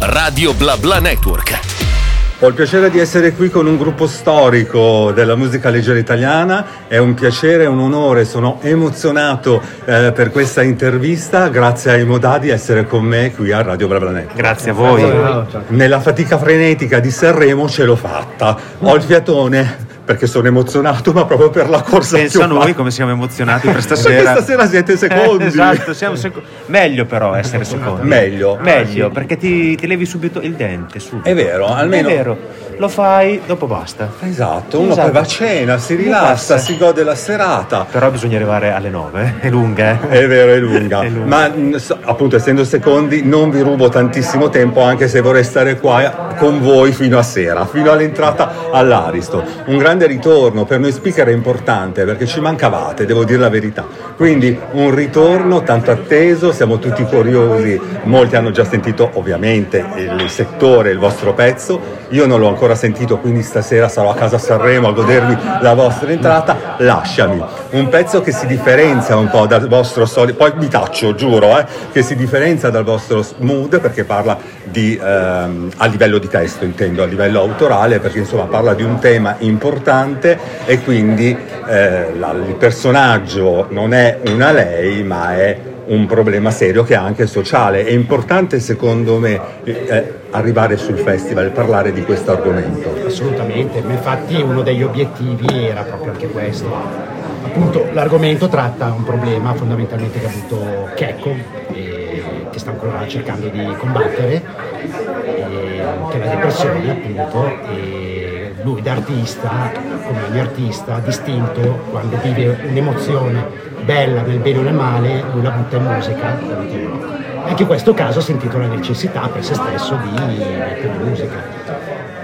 Radio Bla Bla Network. Ho il piacere di essere qui con un gruppo storico della musica leggera italiana, è un piacere, un onore, sono emozionato eh, per questa intervista, grazie ai Modà di essere con me qui a Radio Bla Bla Network. Grazie a voi. Nella fatica frenetica di Sanremo ce l'ho fatta, ho il fiatone perché sono emozionato, ma proprio per la corsa Pensa a noi fatto. come siamo emozionati per stasera. stasera siete secondi. esatto, siamo seco- meglio però essere secondi. Meglio. Meglio, perché ti, ti levi subito il dente. Subito. È vero, almeno- È vero, lo fai, dopo basta. Esatto, uno Esatto. poi va a cena, si rilassa, si gode la serata. Però bisogna arrivare alle 9, è lunga. eh. È vero, è lunga. È lunga. Ma so- appunto, essendo secondi, non vi rubo tantissimo tempo, anche se vorrei stare qua con voi fino a sera, fino all'entrata all'Aristo. Un grande ritorno per noi speaker è importante perché ci mancavate, devo dire la verità. Quindi un ritorno tanto atteso, siamo tutti curiosi, molti hanno già sentito ovviamente il settore, il vostro pezzo. Io non l'ho ancora sentito, quindi stasera sarò a casa Sanremo a godermi la vostra entrata. Lasciami, un pezzo che si differenzia un po' dal vostro solito, poi mi taccio, giuro, eh, che si differenzia dal vostro mood perché parla di, ehm, a livello di testo, intendo, a livello autorale, perché insomma parla di un tema importante e quindi eh, la- il personaggio non è una lei, ma è un problema serio che è anche sociale. È importante secondo me eh, arrivare sul festival e parlare di questo argomento. Assolutamente, infatti uno degli obiettivi era proprio anche questo. Appunto l'argomento tratta un problema fondamentalmente che ha avuto Checco e che sta ancora cercando di combattere, e- che è la depressione appunto. E lui da artista, come ogni artista, distinto, quando vive un'emozione bella nel bene o nel male, lui la butta in musica. Anche in questo caso ha sentito la necessità per se stesso di mettere musica.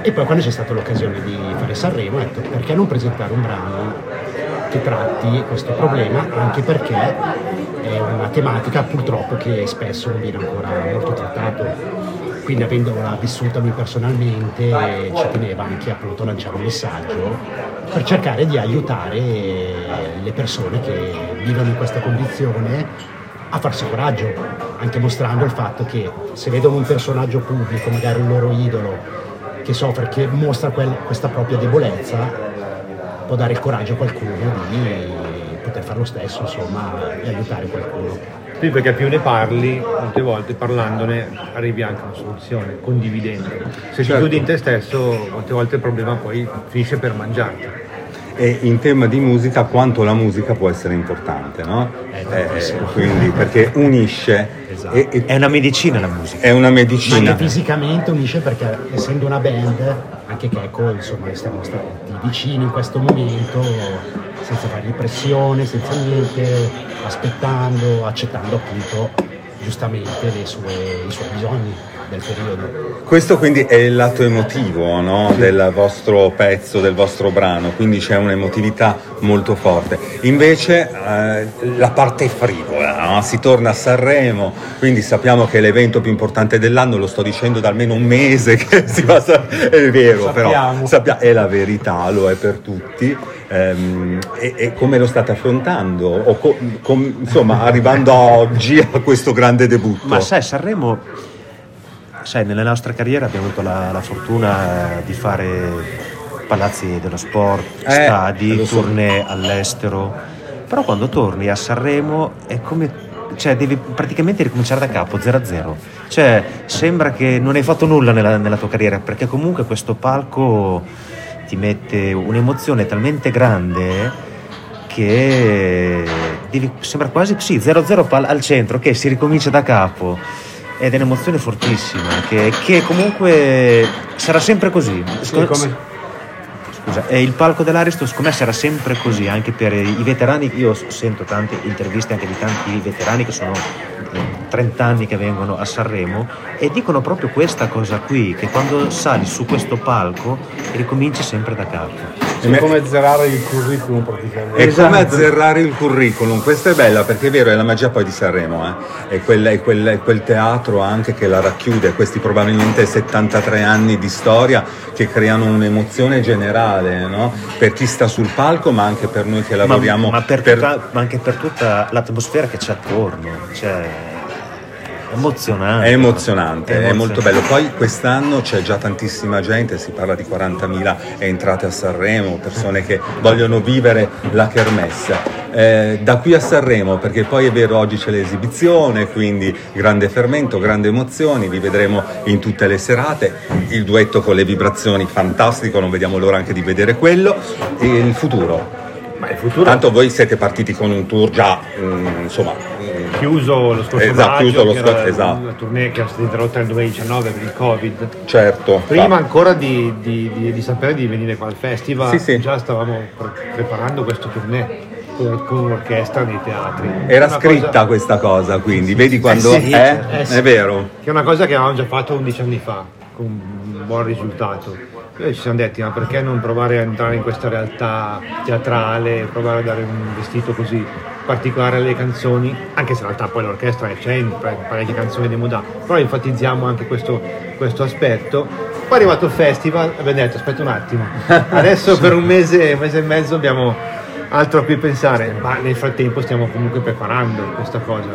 E poi quando c'è stata l'occasione di fare Sanremo, ho detto perché non presentare un brano che tratti questo problema, anche perché è una tematica purtroppo che spesso non viene ancora molto trattato. Quindi avendola vissuta lui personalmente ci teneva anche appunto a lanciare un messaggio per cercare di aiutare le persone che vivono in questa condizione a farsi coraggio, anche mostrando il fatto che se vedono un personaggio pubblico, magari un loro idolo, che soffre, che mostra quel- questa propria debolezza, può dare il coraggio a qualcuno di poter fare lo stesso, insomma, e aiutare qualcuno. Sì, perché più ne parli, molte volte parlandone arrivi anche a una soluzione, condividendo. Se ti Certo. chiudi in te stesso, molte volte il problema poi finisce per mangiarti. E in tema di musica, quanto la musica può essere importante, no? Eh, tantissimo. quindi perché unisce Esatto. e, e- È una medicina la musica. è una Ma medicina. anche fisicamente unisce perché essendo una band, anche Checco, insomma, stiamo stati vicini in questo momento, senza fargli pressione, senza niente, aspettando, accettando appunto giustamente le sue- i suoi bisogni del periodo. Questo quindi è il lato emotivo no? del vostro pezzo, del vostro brano, quindi c'è un'emotività molto forte. Invece eh, la parte frivola, no? si torna a Sanremo, quindi sappiamo che è l'evento più importante dell'anno, lo sto dicendo da almeno un mese che si va a San- è vero, però Sappiamo. sappia- è la verità, lo è per tutti. Ehm, e, e come lo state affrontando? O co- com- insomma, arrivando a oggi a questo grande debutto? Ma sai, Sanremo, sai, nella nostra carriera abbiamo avuto la, la fortuna eh, di fare palazzi dello sport, Eh, stadi, so. tournée all'estero, però quando torni a Sanremo è come... Cioè, devi praticamente ricominciare da capo, 0-0. Cioè, sembra che non hai fatto nulla nella, nella tua carriera, perché comunque questo palco ti mette un'emozione talmente grande che devi, sembra quasi sì, 0-0 pal- al centro, che si ricomincia da capo. Ed è un'emozione fortissima, che, che comunque sarà sempre così. Scu- come- Scusa, il palco dell'Aristo secondo me sarà sempre così, anche per i veterani. Io sento tante interviste anche di tanti veterani che sono 30 anni che vengono a Sanremo e dicono proprio questa cosa qui, che quando sali su questo palco ricominci sempre da capo. È come azzerare il curriculum praticamente. È come azzerrare il curriculum, questa è bella perché è vero, è la magia poi di Sanremo, eh. è, quel, è quel- è quel teatro anche che la racchiude, questi probabilmente 73 anni di storia che creano un'emozione generale no? per chi sta sul palco ma anche per noi che lavoriamo ma, ma per per- tutta- ma anche per tutta l'atmosfera che c'è attorno. Cioè, Emozionante. È emozionante, è Emozionante. molto bello. Poi quest'anno c'è già tantissima gente, si parla di 40.000 entrate a Sanremo, persone che vogliono vivere la kermesse. Eh, da qui a Sanremo, perché poi è vero oggi c'è l'esibizione, quindi grande fermento, grandi emozioni, vi vedremo in tutte le serate, il duetto con le vibrazioni fantastico, non vediamo l'ora anche di vedere quello, e il futuro. Ma il futuro Tanto voi siete partiti con un tour già, mm, insomma, mm, chiuso lo scorso Esatto, maggio, chiuso lo scorso- esatto. la tournée che era stata interrotta nel 2019 per il Covid. certo. Prima ancora di, di- di- di sapere di venire qua al festival, Sì, sì. già stavamo pre- preparando questo tournée con, con un'orchestra nei teatri. Era Una scritta cosa- questa cosa, quindi vedi quando sì, è, eh sì. è vero. Che è una cosa che avevamo già fatto 11 anni fa, con un buon risultato. E ci siamo detti, ma perché non provare a entrare in questa realtà teatrale, provare a dare un vestito così particolare alle canzoni, anche se in realtà poi l'orchestra c'è in pa- parecchie canzoni di Modà, però enfatizziamo anche questo, questo aspetto. Poi è arrivato il festival e abbiamo detto, aspetta un attimo, adesso per un mese, un mese e mezzo abbiamo altro a cui pensare, ma nel frattempo stiamo comunque preparando questa cosa.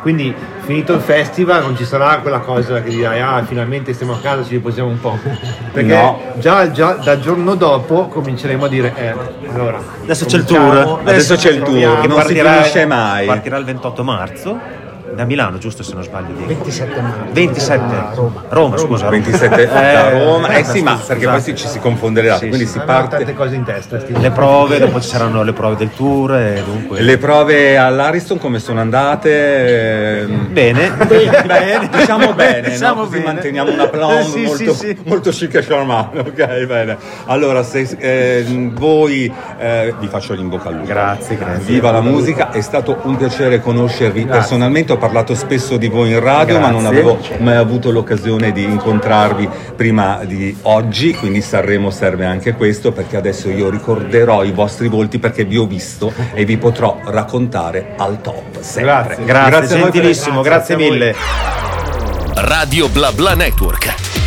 Quindi finito il festival non ci sarà quella cosa che dirai ah finalmente stiamo a casa ci riposiamo un po'. Perché No. già, già dal giorno dopo cominceremo a dire eh, allora Adesso c'è il tour. Adesso c'è il tour, che non si finisce mai. Partirà il 28 marzo da Milano, giusto se non sbaglio. Diego? 27 marzo. 27 a Roma. Roma, scusa. 27 da Roma, eh sì, ma scusa, perché poi ci si confonde le date, Sì, quindi sì. si parte. tante cose in testa sti- Le prove, dopo ci saranno le prove del tour e dunque... Le prove all'Ariston come sono andate? Ehm, Bene, Bene, diciamo bene, no? Diciamo così bene. manteniamo un applauso Sì, molto, sì, sì. molto chic e charmante, ok bene. Allora, se eh, voi eh, vi faccio in bocca al lupo. Grazie, grazie. Viva la musica, è stato un piacere conoscervi personalmente, ho parlato spesso di voi in radio, ma non Grazie. avevo mai avuto l'occasione di incontrarvi prima di oggi, quindi Sanremo serve anche questo perché adesso io ricorderò i vostri volti perché vi ho visto e vi potrò raccontare al top. Sempre. Grazie. Grazie, per- gentilissimo, grazie, Grazie mille. Radio Bla Bla Network.